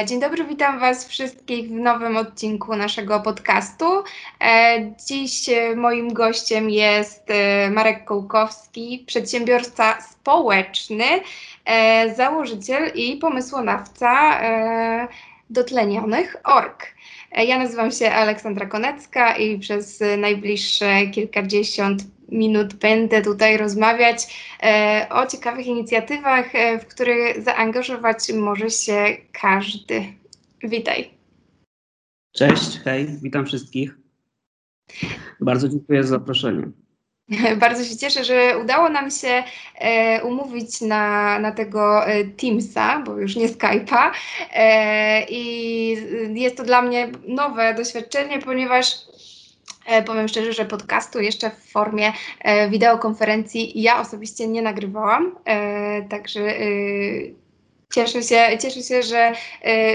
E, dzień dobry, witam Was wszystkich w nowym odcinku naszego podcastu. E, dziś e, moim gościem jest Marek Kołkowski, przedsiębiorca społeczny, założyciel i pomysłodawca dotlenionych org. Ja nazywam się Aleksandra Konecka i przez najbliższe kilkadziesiąt minut będę tutaj rozmawiać e, o ciekawych inicjatywach, e, w które zaangażować może się każdy. Witaj. Cześć, hej, witam wszystkich. Bardzo dziękuję za zaproszenie. Bardzo się cieszę, że udało nam się e, umówić na, na tego e, Teamsa, bo już nie Skype'a. E, I jest to dla mnie nowe doświadczenie, ponieważ powiem szczerze, że podcastu jeszcze w formie e, wideokonferencji ja osobiście nie nagrywałam, e, także Cieszę się, cieszę się że,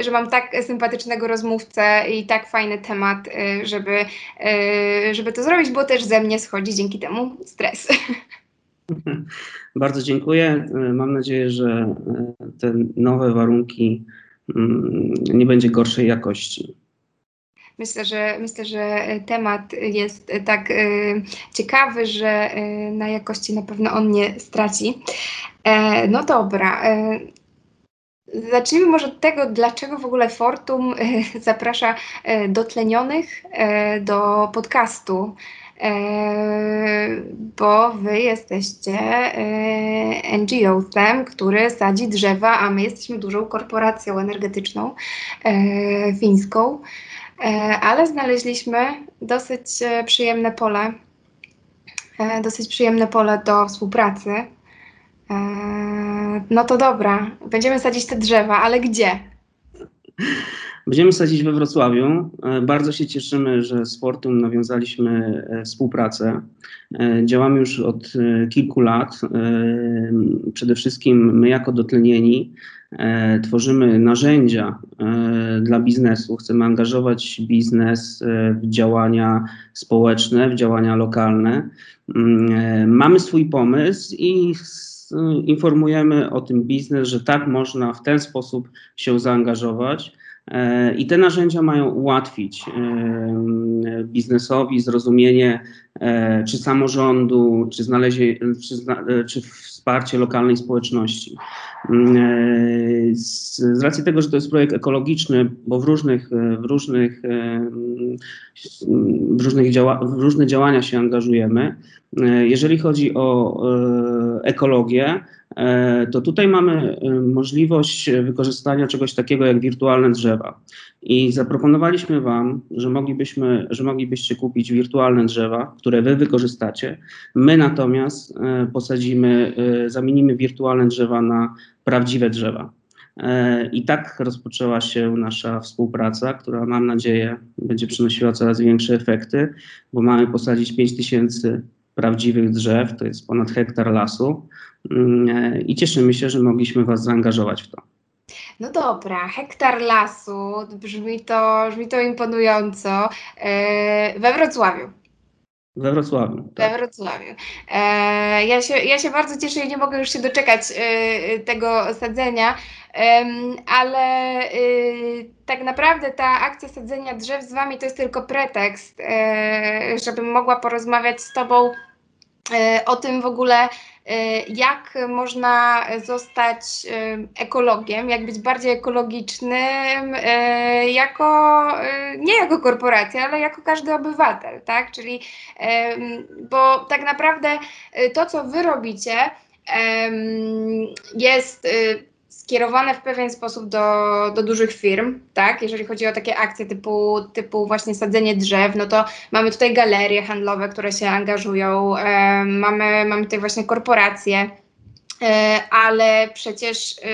że mam tak sympatycznego rozmówcę i tak fajny temat, żeby, żeby to zrobić, bo też ze mnie schodzi dzięki temu stres. Bardzo dziękuję. Mam nadzieję, że te nowe warunki mm, nie będzie gorszej jakości. Myślę, że myślę, że temat jest tak y, ciekawy, że na jakości na pewno on nie straci. E, no dobra. E, zacznijmy może od tego, dlaczego w ogóle Fortum e, zaprasza e, dotlenionych e, do podcastu. bo wy jesteście NGO-tem, który sadzi drzewa, a my jesteśmy dużą korporacją energetyczną fińską. E, ale znaleźliśmy dosyć e, przyjemne pole, e, dosyć przyjemne pole do współpracy. No to dobra, będziemy sadzić te drzewa, ale gdzie? Będziemy sadzić we Wrocławiu. Bardzo się cieszymy, że z Fortum nawiązaliśmy współpracę. Działamy już od kilku lat. Przede wszystkim my, jako dotlenieni, E, tworzymy narzędzia e, dla biznesu, chcemy angażować biznes e, w działania społeczne, w działania lokalne. Mm, mamy swój pomysł i informujemy o tym biznes, że tak można w ten sposób się zaangażować. I te narzędzia mają ułatwić biznesowi zrozumienie czy samorządu, czy, znalezie, czy, czy wsparcie lokalnej społeczności. Mm, e, z, z, racji tego, że to jest projekt ekologiczny, bo w różnych, e, w różnych, e, w różnych działa, w różne działania się angażujemy. Jeżeli chodzi o ekologię, to tutaj mamy możliwość wykorzystania czegoś takiego jak wirtualne drzewa. I zaproponowaliśmy Wam, że, moglibyśmy, że moglibyście kupić wirtualne drzewa, które Wy wykorzystacie. My natomiast posadzimy, zamienimy wirtualne drzewa na prawdziwe drzewa. E, I tak rozpoczęła się nasza współpraca, która mam nadzieję będzie przynosiła coraz większe efekty, bo mamy posadzić 5 tysięcy prawdziwych drzew, to jest ponad hektar lasu mm, e, i cieszymy się, że mogliśmy Was zaangażować w to. No dobra, hektar lasu, brzmi to, brzmi to imponująco. E, we Wrocławiu. We Wrocławiu. Tak. We Wrocławiu. E, ja, się, ja się bardzo cieszę i nie mogę już się doczekać e, tego sadzenia, e, ale tak naprawdę ta akcja sadzenia drzew z Wami to jest tylko pretekst, e, żebym mogła porozmawiać z Tobą e, o tym w ogóle, jak można zostać y, ekologiem, jak być bardziej ekologicznym, y, jako, nie jako korporacja, ale jako każdy obywatel, tak? Czyli, bo tak naprawdę to, co wy robicie, jest skierowane w pewien sposób do, do dużych firm, tak? Jeżeli chodzi o takie akcje typu, typu właśnie sadzenie drzew, no to mamy tutaj galerie handlowe, które się angażują, e, mamy, mamy tutaj właśnie korporacje, e, ale przecież e,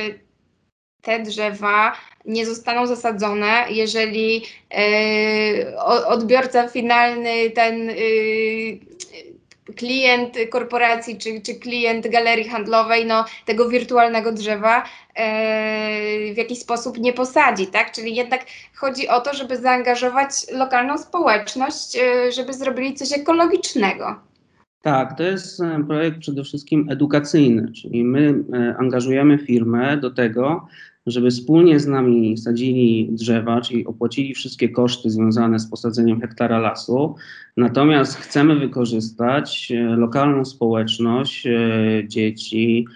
te drzewa nie zostaną zasadzone, jeżeli e, odbiorca finalny, ten klient korporacji czy, czy klient galerii handlowej no, tego wirtualnego drzewa e, w jakiś sposób nie posadzi, tak? Czyli jednak chodzi o to, żeby zaangażować lokalną społeczność, e, żeby zrobili coś ekologicznego. Tak, to jest e, projekt przede wszystkim edukacyjny, czyli my angażujemy firmę do tego, żeby wspólnie z nami sadzili drzewa, czyli opłacili wszystkie koszty związane z posadzeniem hektara lasu. Natomiast chcemy wykorzystać e, lokalną społeczność, dzieci,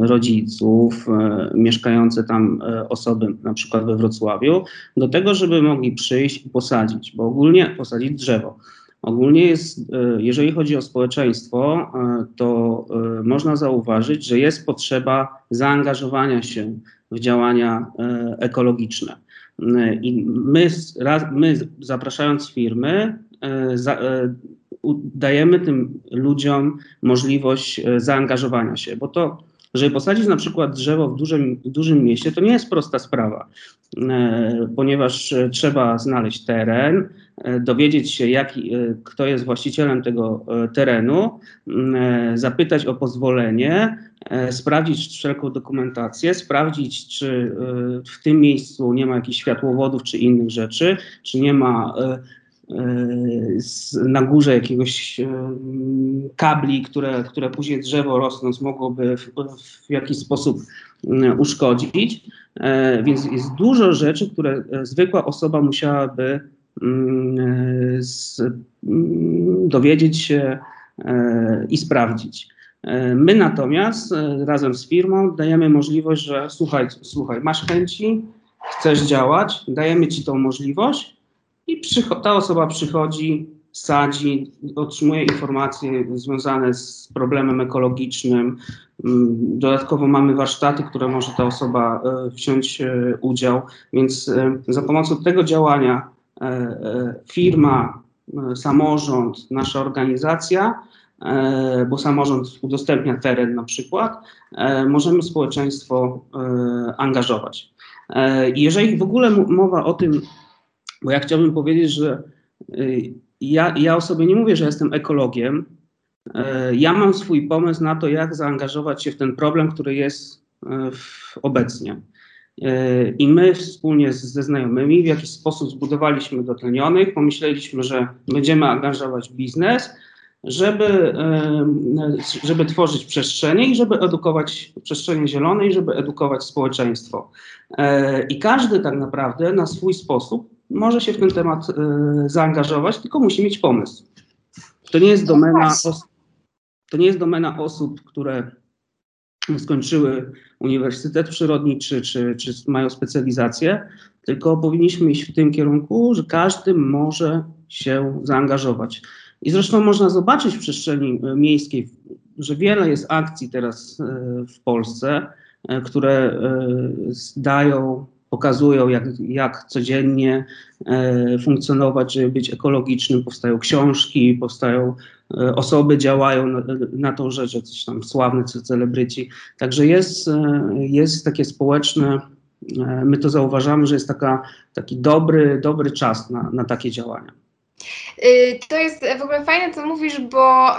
rodziców, mieszkające tam osoby, na przykład we Wrocławiu, do tego, żeby mogli przyjść i posadzić, bo ogólnie posadzić drzewo. Ogólnie jest, e, jeżeli chodzi o społeczeństwo, e, to e, można zauważyć, że jest potrzeba zaangażowania się w działania ekologiczne. I my, my zapraszając firmy, dajemy tym ludziom możliwość zaangażowania się, bo to żeby posadzić na przykład drzewo w dużym, dużym mieście, to nie jest prosta sprawa, e, ponieważ trzeba znaleźć teren, e, dowiedzieć się, jaki, e, kto jest właścicielem tego terenu, zapytać o pozwolenie, sprawdzić wszelką dokumentację, sprawdzić, czy w tym miejscu nie ma jakichś światłowodów czy innych rzeczy, czy nie ma na górze jakiegoś kabli, które, które później drzewo rosnąc mogłoby w, w jakiś sposób uszkodzić. E, więc jest dużo rzeczy, które zwykła osoba musiałaby dowiedzieć się e, i sprawdzić. E, my natomiast razem z firmą dajemy możliwość, że słuchaj, słuchaj, masz chęci, chcesz działać, dajemy ci tą możliwość, i ta osoba przychodzi, sadzi, otrzymuje informacje związane z problemem ekologicznym. Mm, dodatkowo mamy warsztaty, które może ta osoba e, wziąć e, udział, więc e, za pomocą tego działania firma, samorząd, nasza organizacja, bo samorząd udostępnia teren na przykład, możemy społeczeństwo angażować. Jeżeli w ogóle mowa o tym, bo ja chciałbym powiedzieć, że ja, ja o sobie nie mówię, że jestem ekologiem. Ja mam swój pomysł na to, jak zaangażować się w ten problem, który jest obecnie. I my wspólnie ze znajomymi w jakiś sposób zbudowaliśmy dotlenionych, pomyśleliśmy, że będziemy angażować biznes, żeby, żeby tworzyć przestrzenie i żeby edukować przestrzenie zielone i żeby edukować społeczeństwo. I każdy tak naprawdę na swój sposób może się w ten temat y, zaangażować, tylko musi mieć pomysł. To nie jest domena, os- to nie jest domena osób, które skończyły Uniwersytet Przyrodniczy czy, czy mają specjalizację, tylko powinniśmy iść w tym kierunku, że każdy może się zaangażować. I zresztą można zobaczyć w przestrzeni y, miejskiej, że wiele jest akcji teraz y, w Polsce, które dają pokazują, jak, jak codziennie e, funkcjonować, żeby być ekologicznym. Powstają książki, powstają e, osoby, działają na, na tą rzecz, coś tam sławne celebryci. Także jest, e, jest takie społeczne, my to zauważamy, że jest taka, taki dobry, dobry czas na, na takie działania. Y, to jest w ogóle fajne, co mówisz, bo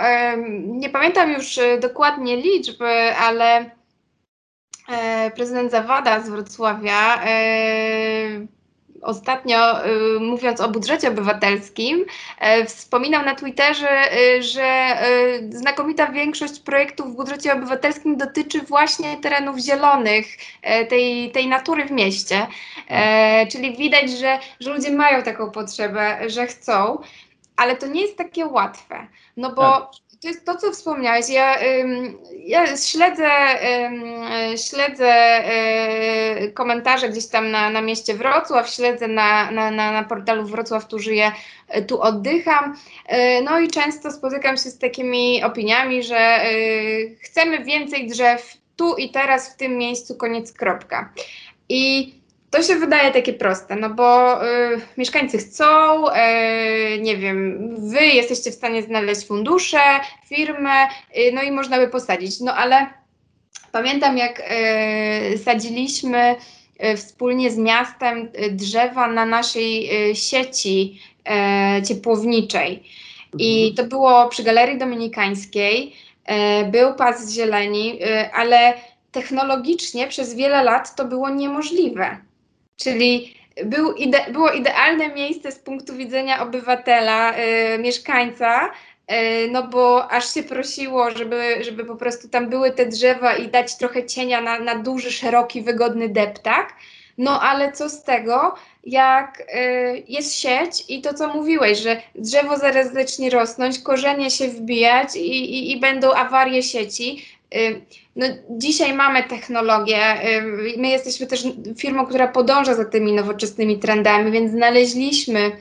nie pamiętam już dokładnie liczby, ale E, prezydent Zawada z Wrocławia e, ostatnio, e, mówiąc o budżecie obywatelskim, wspominał na Twitterze, że znakomita większość projektów w budżecie obywatelskim dotyczy właśnie terenów zielonych, tej, tej natury w mieście. Czyli widać, że, że ludzie mają taką potrzebę, że chcą, ale to nie jest takie łatwe. No bo tak to jest to, co wspomniałeś. Ja, ja śledzę, śledzę y, komentarze gdzieś tam na, na mieście Wrocław, śledzę na, na, na, portalu Wrocław, tu żyję, y, tu oddycham. Y, no i często spotykam się z takimi opiniami, że chcemy więcej drzew tu i teraz, w tym miejscu, koniec, kropka. I to się wydaje takie proste, no bo y, mieszkańcy chcą, y, nie wiem, wy jesteście w stanie znaleźć fundusze, firmę, y, no i można by posadzić. No ale pamiętam, jak y, sadziliśmy y, wspólnie z miastem y, drzewa na naszej sieci ciepłowniczej. I mhm. to było przy Galerii Dominikańskiej. Był pas zieleni, ale technologicznie przez wiele lat to było niemożliwe. Czyli był ide było idealne miejsce z punktu widzenia obywatela, y, mieszkańca, no bo aż się prosiło, żeby, żeby po prostu tam były te drzewa i dać trochę cienia na, na duży, szeroki, wygodny deptak. No ale co z tego, jak y, jest sieć i to, co mówiłeś, że drzewo zaraz zacznie rosnąć, korzenie się wbijać i, i, i będą awarie sieci. Y, no, dzisiaj mamy technologię, y, my jesteśmy też firmą, która podąża za tymi nowoczesnymi trendami, więc znaleźliśmy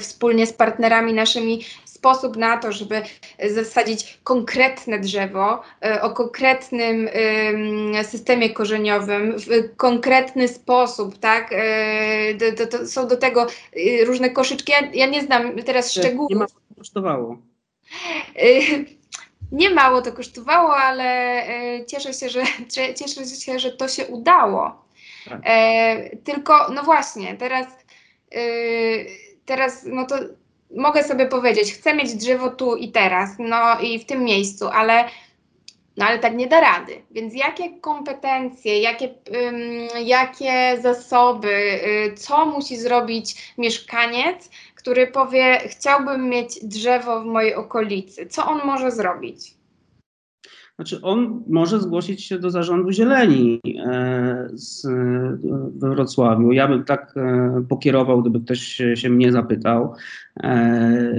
wspólnie z partnerami naszymi sposób na to, żeby zasadzić konkretne drzewo e, o konkretnym systemie korzeniowym w konkretny sposób, tak? To są do tego y, różne koszyczki. Ja, ja nie znam teraz szczegółów. Nie mało to kosztowało. Nie mało to kosztowało, ale e, cieszę się, że, cieszę się, że to się udało. Tak. E, tylko, no właśnie, teraz, teraz no to mogę sobie powiedzieć, chcę mieć drzewo tu i teraz, no i w tym miejscu, ale, no ale tak nie da rady. Więc jakie kompetencje, jakie, um, jakie zasoby, y, co musi zrobić mieszkaniec, który powie, chciałbym mieć drzewo w mojej okolicy? Co on może zrobić? Znaczy, on może zgłosić się do zarządu zieleni e, z, we Wrocławiu. Ja bym tak e, pokierował, gdyby ktoś się mnie zapytał. E,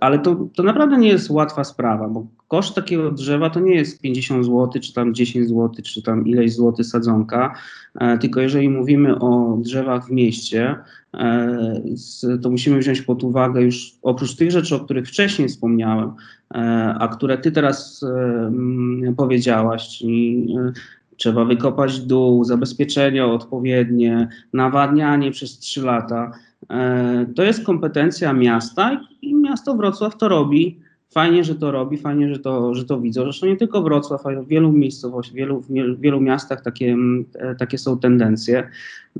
ale to, to naprawdę nie jest łatwa sprawa, bo koszt takiego drzewa to nie jest 50 zł, czy tam 10 zł, czy tam ileś złotych sadzonka, tylko jeżeli mówimy o drzewach w mieście, to musimy wziąć pod uwagę już oprócz tych rzeczy, o których wcześniej wspomniałem, a które ty teraz powiedziałaś, czyli trzeba wykopać dół, zabezpieczenia odpowiednie, nawadnianie przez 3 lata. E, to jest kompetencja miasta i miasto Wrocław to robi. Fajnie, że to robi, fajnie, że to, że to widzą. Zresztą nie tylko Wrocław, ale w wielu miejscowościach, wielu, w wielu miastach takie, e, takie są tendencje.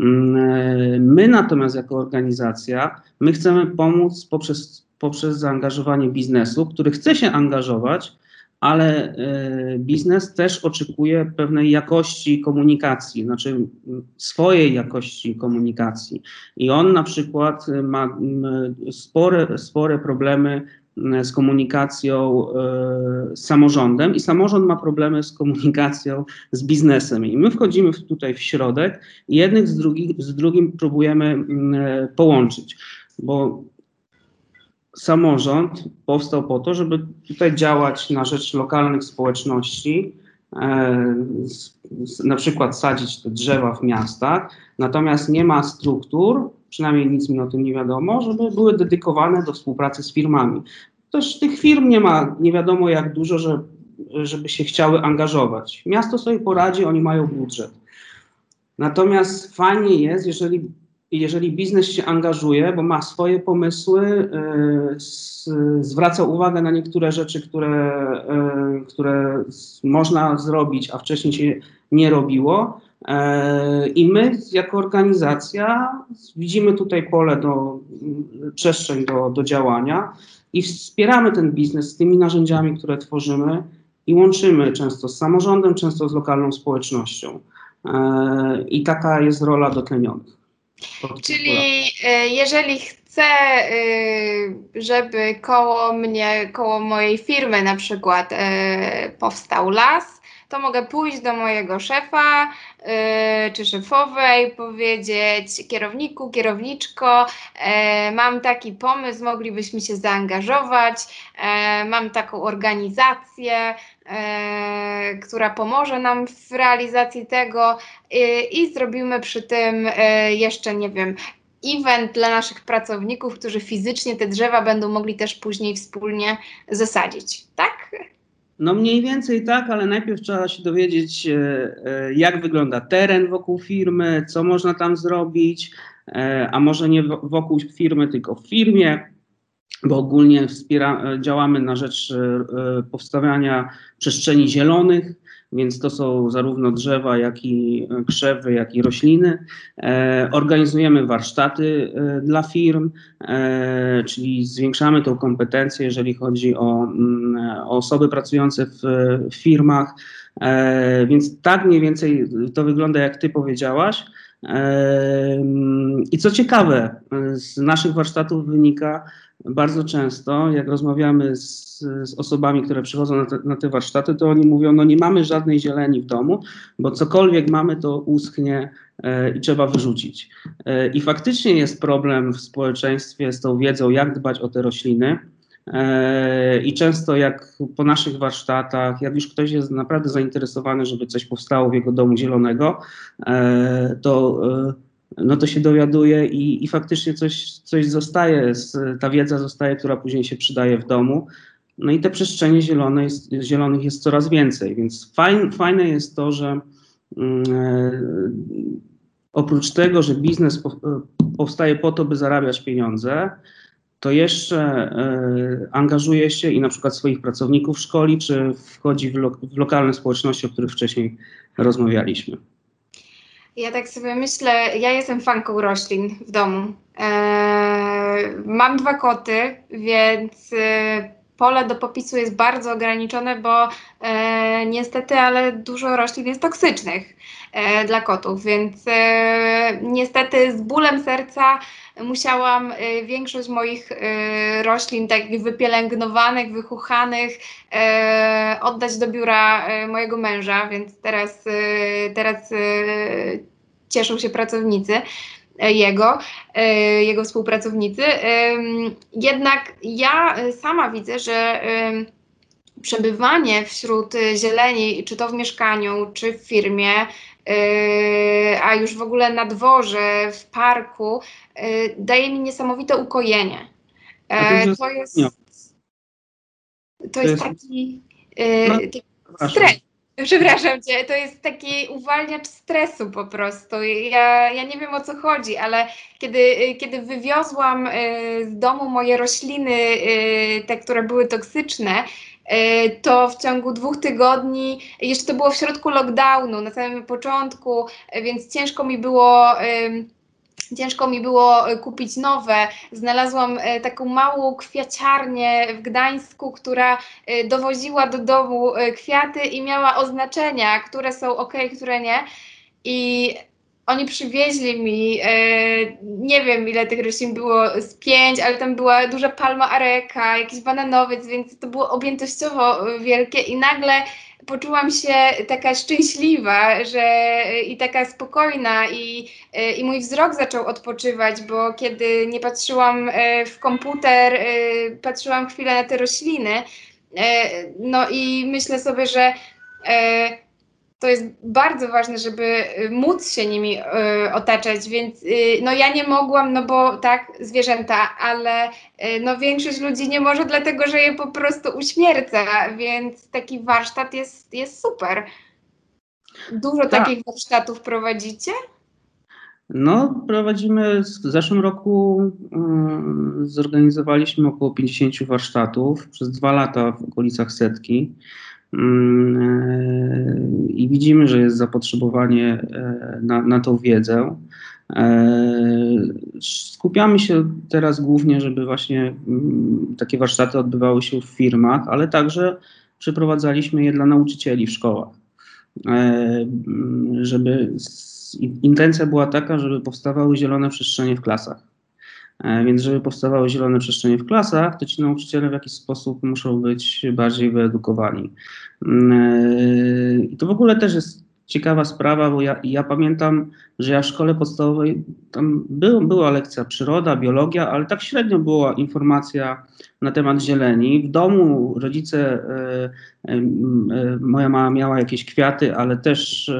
Mm, e, my natomiast jako organizacja, my chcemy pomóc poprzez, poprzez zaangażowanie biznesu, który chce się angażować, ale e, biznes też oczekuje pewnej jakości komunikacji, znaczy swojej jakości komunikacji. I on na przykład ma spore, spore problemy z komunikacją e, z samorządem i samorząd ma problemy z komunikacją z biznesem. I my wchodzimy tutaj w środek i jednych z, drugich, z drugim próbujemy połączyć, bo samorząd powstał po to, żeby tutaj działać na rzecz lokalnych społeczności, e, na przykład sadzić te drzewa w miastach, natomiast nie ma struktur, przynajmniej nic mi o tym nie wiadomo, żeby były dedykowane do współpracy z firmami. Też tych firm nie ma nie wiadomo jak dużo, że, żeby się chciały angażować. Miasto sobie poradzi, oni mają budżet. Natomiast fajnie jest, jeżeli jeżeli biznes się angażuje, bo ma swoje pomysły, e, zwraca uwagę na niektóre rzeczy, które, e, które można zrobić, a wcześniej się nie robiło. E, I my, jako organizacja, widzimy tutaj pole do przestrzeń do, do działania i wspieramy ten biznes z tymi narzędziami, które tworzymy i łączymy często z samorządem, często z lokalną społecznością. I taka jest rola dotlenionych. Czyli e, jeżeli chcę, e, żeby koło mnie, koło mojej firmy na przykład e, powstał las, to mogę pójść do mojego szefa yy, czy szefowej, powiedzieć kierowniku, kierowniczko, yy, mam taki pomysł, moglibyśmy się zaangażować, yy, mam taką organizację, która pomoże nam w realizacji tego i zrobimy przy tym jeszcze, nie wiem, event dla naszych pracowników, którzy fizycznie te drzewa będą mogli też później wspólnie zasadzić, tak? No mniej więcej tak, ale najpierw trzeba się dowiedzieć, e, e, jak wygląda teren wokół firmy, co można tam zrobić, e, a może nie wokół firmy, tylko w firmie, bo ogólnie wspiera, działamy na rzecz powstawiania przestrzeni zielonych, więc to są zarówno drzewa, jak i krzewy, jak i rośliny. E, organizujemy warsztaty e, dla firm, e, czyli zwiększamy tą kompetencję, jeżeli chodzi o, mm, osoby pracujące w firmach. Więc tak mniej więcej to wygląda, jak Ty powiedziałaś. I co ciekawe, z naszych warsztatów wynika bardzo często, jak rozmawiamy z, z osobami, które przychodzą na te, na te, warsztaty, to oni mówią, no nie mamy żadnej zieleni w domu, bo cokolwiek mamy, to uschnie e, i trzeba wyrzucić. E, I faktycznie jest problem w społeczeństwie z tą wiedzą, jak dbać o te rośliny. E, I często jak po naszych warsztatach, jak już ktoś jest naprawdę zainteresowany, żeby coś powstało w jego domu zielonego, e, to, e, no to się dowiaduje i, i faktycznie coś, coś zostaje, ta wiedza zostaje, która później się przydaje w domu. No i te przestrzenie zielone jest, zielonych jest coraz więcej, więc fajn, fajne jest to, że mm, oprócz tego, że biznes powstaje po to, by zarabiać pieniądze, to jeszcze e, angażuje się i na przykład swoich pracowników szkoli, czy wchodzi w, lo w lokalne społeczności, o których wcześniej rozmawialiśmy. Ja tak sobie myślę, ja jestem fanką roślin w domu. Eee, mam dwa koty, więc e, pole do popisu jest bardzo ograniczone, bo e, niestety, ale dużo roślin jest toksycznych e, dla kotów, więc e, niestety z bólem serca musiałam e, większość moich e, roślin takich wypielęgnowanych, wychuchanych e, oddać do biura mojego męża, więc teraz, teraz cieszą się pracownicy jego, jego współpracownicy. Jednak ja sama widzę, że przebywanie wśród zieleni, czy to w mieszkaniu, czy w firmie, a już w ogóle na dworze, w parku, daje mi niesamowite ukojenie. To jest, to jest taki no, stres. Przepraszam cię, to jest taki uwalniacz stresu po prostu. Ja, ja nie wiem o co chodzi, ale kiedy, kiedy wywiozłam z domu moje rośliny, te, które były toksyczne, E, to w ciągu dwóch tygodni, jeszcze to było w środku lockdownu, na samym początku, więc ciężko mi było. Ciężko mi było e, kupić nowe. Znalazłam taką małą kwiaciarnię w Gdańsku, która dowoziła do domu kwiaty i miała oznaczenia, które są ok, które nie. I oni przywieźli mi, e, nie wiem ile tych roślin było, z pięć, ale tam była duża palma areka, jakiś bananowiec, więc to było objętościowo wielkie i nagle poczułam się taka szczęśliwa, że i taka spokojna i, e, i mój wzrok zaczął odpoczywać, bo kiedy nie patrzyłam e, w komputer, e, patrzyłam chwilę na te rośliny, no i myślę sobie, że to jest bardzo ważne, żeby y, móc się nimi y, otaczać, więc y, no ja nie mogłam, no bo tak, zwierzęta, ale y, no większość ludzi nie może, dlatego że je po prostu uśmierca, więc taki warsztat jest, jest super. Dużo tak. takich warsztatów prowadzicie? No, prowadzimy, w zeszłym roku y, zorganizowaliśmy około 50 warsztatów przez dwa lata w okolicach setki. Mm, e, i widzimy, że jest zapotrzebowanie e, na, na tą wiedzę. E, skupiamy się teraz głównie, żeby właśnie mm, takie warsztaty odbywały się w firmach, ale także przeprowadzaliśmy je dla nauczycieli w szkołach. Żeby intencja była taka, żeby powstawały zielone przestrzenie w klasach. E, więc żeby powstawały zielone przestrzenie w klasach, to ci nauczyciele w jakiś sposób muszą być bardziej wyedukowani. Mm, e, I to w ogóle też jest ciekawa sprawa, bo ja, ja pamiętam, że ja w szkole podstawowej, tam był, była lekcja przyroda, biologia, ale tak średnio była informacja na temat zieleni. W domu rodzice, e, moja mama miała jakieś kwiaty, ale też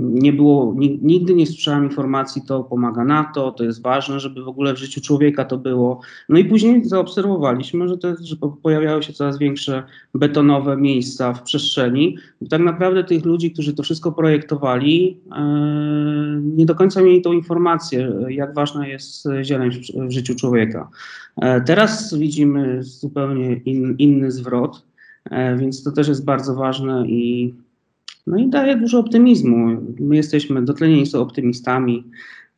nie było, nigdy nie słyszałem informacji, to pomaga na to, to jest ważne, żeby w ogóle w życiu człowieka to było. No i później zaobserwowaliśmy, że, to, że pojawiały się coraz większe betonowe miejsca w przestrzeni. I tak naprawdę tych ludzi, którzy to wszystko projektowali, e, nie do końca mieli tą informację, jak ważna jest zieleń w, życiu człowieka. E, teraz widzimy zupełnie in, inny zwrot, e, więc to też jest bardzo ważne i no i daje dużo optymizmu. My jesteśmy dotlenieni są optymistami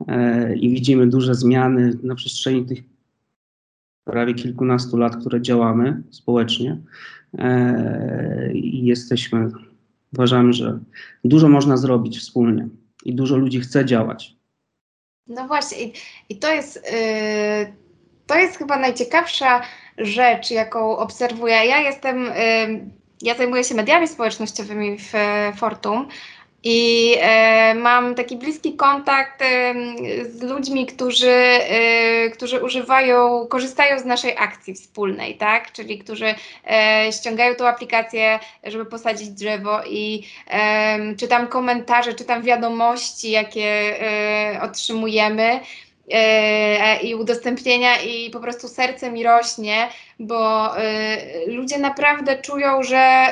e, i widzimy duże zmiany na przestrzeni tych prawie kilkunastu lat, które działamy społecznie. E, I jesteśmy, uważamy, że dużo można zrobić wspólnie. i dużo ludzi chce działać. No właśnie, i, i to jest. Yy, to jest chyba najciekawsza rzecz, jaką obserwuję. Ja jestem. Yy, ja zajmuję się mediami społecznościowymi w Fortum i e, mam taki bliski kontakt e, z ludźmi, którzy, e, którzy używają, korzystają z naszej akcji wspólnej, tak? Czyli którzy e, ściągają tą aplikację, żeby posadzić drzewo i czytam komentarze, czytam wiadomości, jakie e, otrzymujemy e, i udostępnienia i po prostu serce mi rośnie, bo ludzie naprawdę czują, że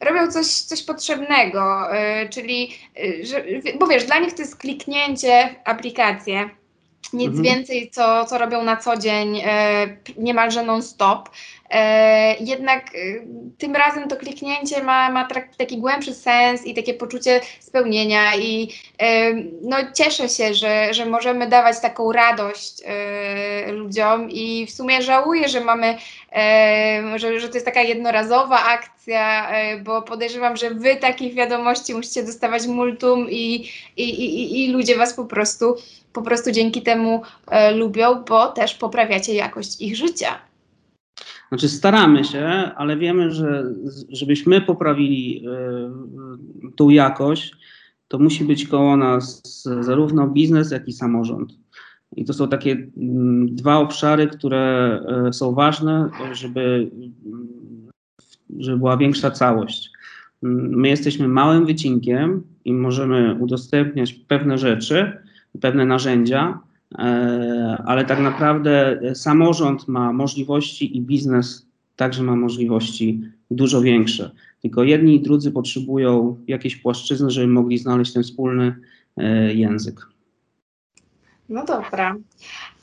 robią coś, coś potrzebnego, czyli, że, bo wiesz, dla nich to jest kliknięcie w aplikację, nic mhm. więcej, co, co robią na co dzień, y, niemalże non-stop. Jednak tym razem to kliknięcie ma, ma taki głębszy sens i takie poczucie spełnienia i no, cieszę się, że, że możemy dawać taką radość ludziom i w sumie żałuję, że mamy, że, że to jest taka jednorazowa akcja, E, bo podejrzewam, że wy takich wiadomości musicie dostawać multum i, i, i, i ludzie was po prostu, po prostu dzięki temu e, lubią, bo też poprawiacie jakość ich życia. Znaczy staramy się, ale wiemy, że żebyśmy poprawili y, tą jakość, to musi być koło nas zarówno biznes, jak i samorząd. I to są takie y, dwa obszary, które y, są ważne, żeby żeby była większa całość. My jesteśmy małym wycinkiem i możemy udostępniać pewne rzeczy, pewne narzędzia, e, ale tak naprawdę samorząd ma możliwości i biznes także ma możliwości dużo większe. Tylko jedni i drudzy potrzebują jakiejś płaszczyzny, żeby mogli znaleźć ten wspólny e, język. No dobra.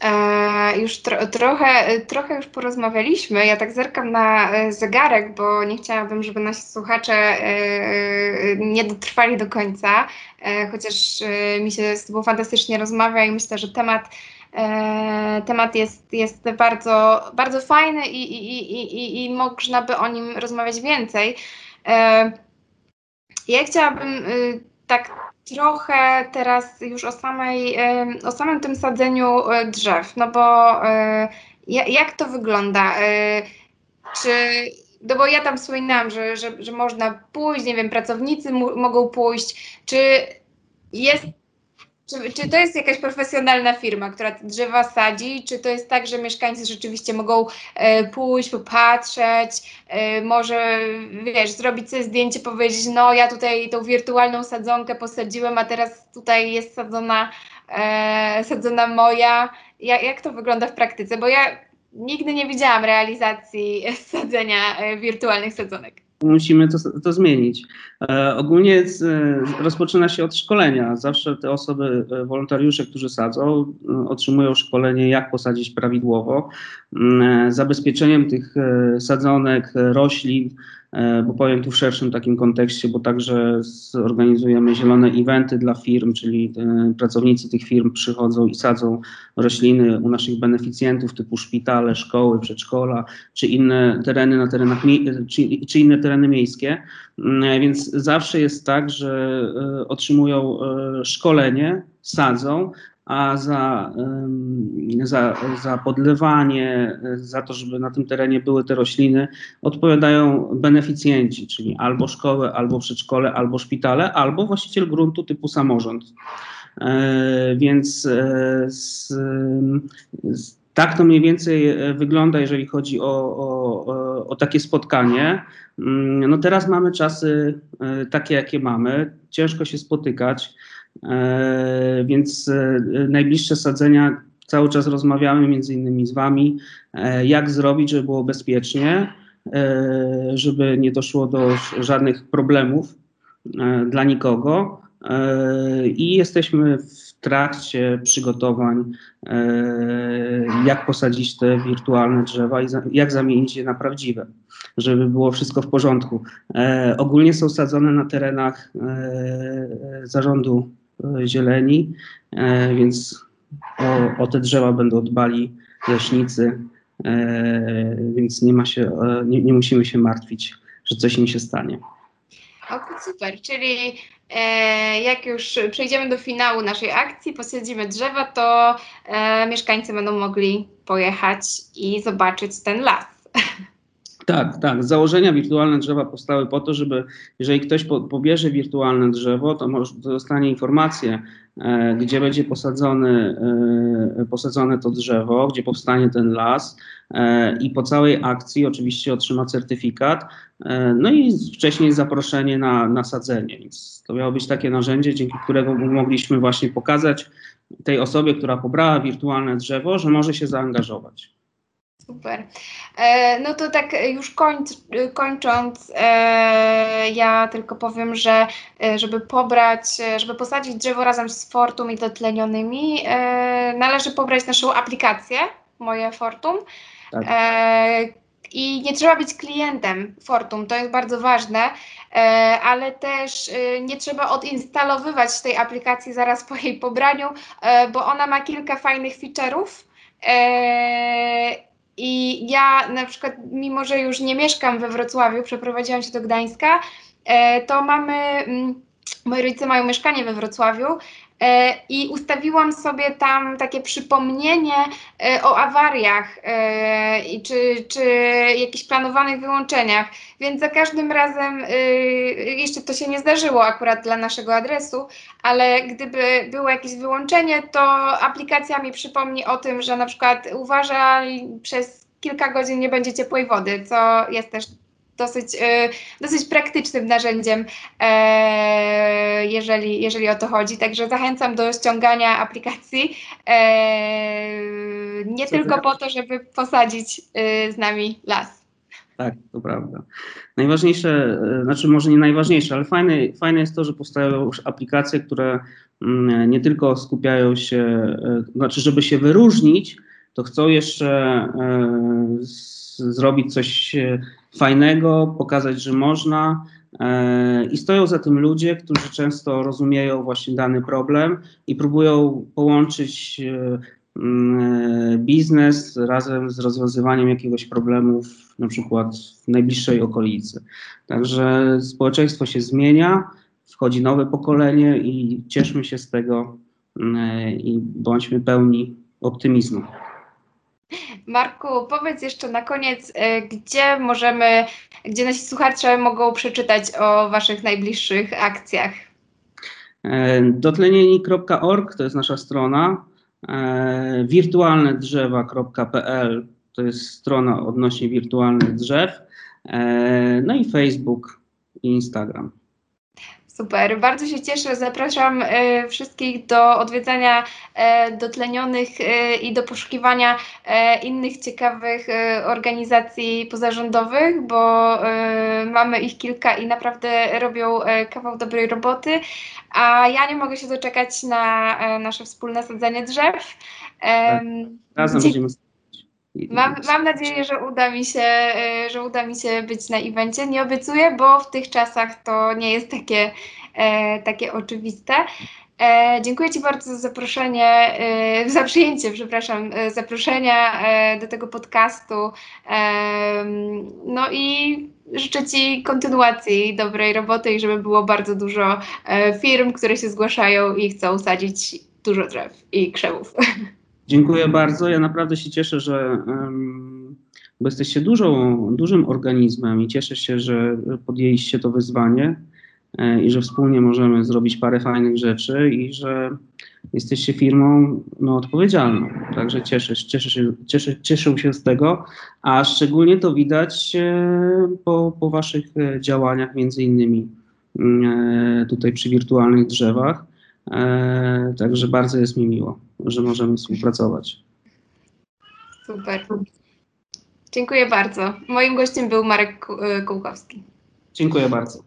E, już tro, trochę, trochę już porozmawialiśmy. Ja tak zerkam na e, zegarek, bo nie chciałabym, żeby nasi słuchacze e, e nie dotrwali do końca, e, chociaż e, mi się z Tobą fantastycznie rozmawia i myślę, że temat, temat jest, jest bardzo, bardzo fajny i, i, i, i, i można by o nim rozmawiać więcej. Ja chciałabym tak trochę teraz już o, samej, o samym tym sadzeniu e, drzew, no bo e, jak to wygląda? E, czy, no bo ja tam wspominałam, że, że, że można pójść, nie wiem, pracownicy mogą pójść, czy jest czy, czy to jest jakaś profesjonalna firma, która te drzewa sadzi? Czy to jest tak, że mieszkańcy rzeczywiście mogą e, pójść, popatrzeć, e, może wiesz, zrobić sobie zdjęcie, powiedzieć, no ja tutaj tą wirtualną sadzonkę posadziłem, a teraz tutaj jest sadzona, e, sadzona moja. Ja, jak to wygląda w praktyce? Bo ja nigdy nie widziałam realizacji sadzenia e, wirtualnych sadzonek musimy to, to zmienić. E, ogólnie z, rozpoczyna się od szkolenia. Zawsze te osoby, e, wolontariusze, którzy sadzą, e, otrzymują szkolenie, jak posadzić prawidłowo. E, zabezpieczeniem tych e, sadzonek, roślin, E, bo powiem tu w szerszym takim kontekście, bo także zorganizujemy zielone eventy dla firm, czyli e, pracownicy tych firm przychodzą i sadzą rośliny u naszych beneficjentów typu szpitale, szkoły, przedszkola, czy inne tereny na terenach, czy, czy inne tereny miejskie. Mm, więc zawsze jest tak, że e, otrzymują szkolenie, sadzą, a za, za, za podlewanie, za to, żeby na tym terenie były te rośliny, odpowiadają beneficjenci, czyli albo szkoły, albo przedszkole, albo szpitale, albo właściciel gruntu typu samorząd. E, więc e, z, z, tak to mniej więcej e, wygląda, jeżeli chodzi o, o, o takie spotkanie. Mm, no teraz mamy czasy takie, jakie mamy. Ciężko się spotykać. E, więc e, najbliższe sadzenia cały czas rozmawiamy między innymi z Wami, e, jak zrobić, żeby było bezpiecznie, żeby nie doszło do żadnych problemów dla nikogo. I jesteśmy w trakcie przygotowań, jak posadzić te wirtualne drzewa i jak zamienić je na prawdziwe, żeby było wszystko w porządku. Ogólnie są sadzone na terenach zarządu zieleni, e, więc o, o te drzewa będą dbali leśnicy, e, więc nie, ma się, nie, nie musimy się martwić, że coś im się stanie. O, super, czyli e, jak już przejdziemy do finału naszej akcji, posadzimy drzewa, to e, mieszkańcy będą mogli pojechać i zobaczyć ten las. Tak, tak. Z założenia wirtualne drzewa powstały po to, żeby jeżeli ktoś po, pobierze wirtualne drzewo, to, dostanie informację, e, gdzie będzie posadzony, e, posadzone to drzewo, gdzie powstanie ten las e, i po całej akcji oczywiście otrzyma certyfikat, e, no i wcześniej zaproszenie na, na sadzenie. Więc to miało być takie narzędzie, dzięki którego mogliśmy właśnie pokazać tej osobie, która pobrała wirtualne drzewo, że może się zaangażować. Super. E, no to tak już końc, kończąc, e, ja tylko powiem, że e, żeby pobrać, żeby posadzić drzewo razem z Fortum i dotlenionymi, należy pobrać naszą aplikację, moje Fortum. Tak. I nie trzeba być klientem Fortum, to jest bardzo ważne, ale też nie trzeba odinstalowywać tej aplikacji zaraz po jej pobraniu, bo ona ma kilka fajnych feature'ów. I ja na przykład, mimo że już nie mieszkam we Wrocławiu, przeprowadziłam się do Gdańska, e, to mamy, mm, moi rodzice mają mieszkanie we Wrocławiu i ustawiłam sobie tam takie przypomnienie e, o awariach e, i czy, czy jakichś planowanych wyłączeniach, więc za każdym razem, e, jeszcze to się nie zdarzyło akurat dla naszego adresu, ale gdyby było jakieś wyłączenie, to aplikacja mi przypomni o tym, że na przykład uważaj, przez kilka godzin nie będzie ciepłej wody, co jest też dosyć, e, dosyć praktycznym narzędziem, e, jeżeli, jeżeli o to chodzi. Także zachęcam do ściągania aplikacji, e, nie tylko ty- po to, żeby posadzić z nami las. Tak, to prawda. Najważniejsze, znaczy może nie najważniejsze, ale fajne, fajne jest to, że powstają już aplikacje, które mm, nie tylko skupiają się, znaczy żeby się wyróżnić, to chcą jeszcze e, zrobić coś e, fajnego, pokazać, że można. e, I stoją za tym ludzie, którzy często rozumieją właśnie dany problem i próbują połączyć mm, biznes razem z rozwiązywaniem jakiegoś problemu, w, na przykład w najbliższej okolicy. Także społeczeństwo się zmienia, wchodzi nowe pokolenie i cieszmy się z tego mm, i bądźmy pełni optymizmu. Marku, powiedz jeszcze na koniec, e, gdzie możemy, gdzie nasi słuchacze mogą przeczytać o Waszych najbliższych akcjach. E, Dotlenieni.org to jest nasza strona. E, Wirtualnedrzewa.pl to jest strona odnośnie wirtualnych drzew. No i Facebook i Instagram. Super, bardzo się cieszę. Zapraszam e, wszystkich do odwiedzania e, dotlenionych e, i do poszukiwania innych ciekawych organizacji pozarządowych, bo mamy ich kilka i naprawdę robią kawał dobrej roboty. A ja nie mogę się doczekać na nasze wspólne sadzenie drzew. Em, Razem dzie- będziemy. Mam, mam nadzieję, że uda, mi się, e, że uda mi się być na evencie. Nie obiecuję, bo w tych czasach to nie jest takie, e, takie oczywiste. E, dziękuję Ci bardzo za zaproszenie, e, za przyjęcie, przepraszam, e, zaproszenia e, do tego podcastu. Em, no i życzę Ci kontynuacji dobrej roboty i żeby było bardzo dużo e, firm, które się zgłaszają i chcą sadzić dużo drzew i krzewów. Dziękuję bardzo. Ja naprawdę się cieszę, że bo jesteście dużą, dużym organizmem i cieszę się, że podjęliście to wyzwanie e, i że wspólnie możemy zrobić parę fajnych rzeczy i że jesteście firmą no, odpowiedzialną. Także cieszę, cieszę, się, cieszę, cieszę się z tego, a szczególnie to widać e, po, po waszych e, działaniach, między innymi e, tutaj przy wirtualnych drzewach. Także bardzo jest mi miło, że możemy współpracować. Super. Dziękuję bardzo. Moim gościem był Marek y, Kułkowski. Dziękuję bardzo.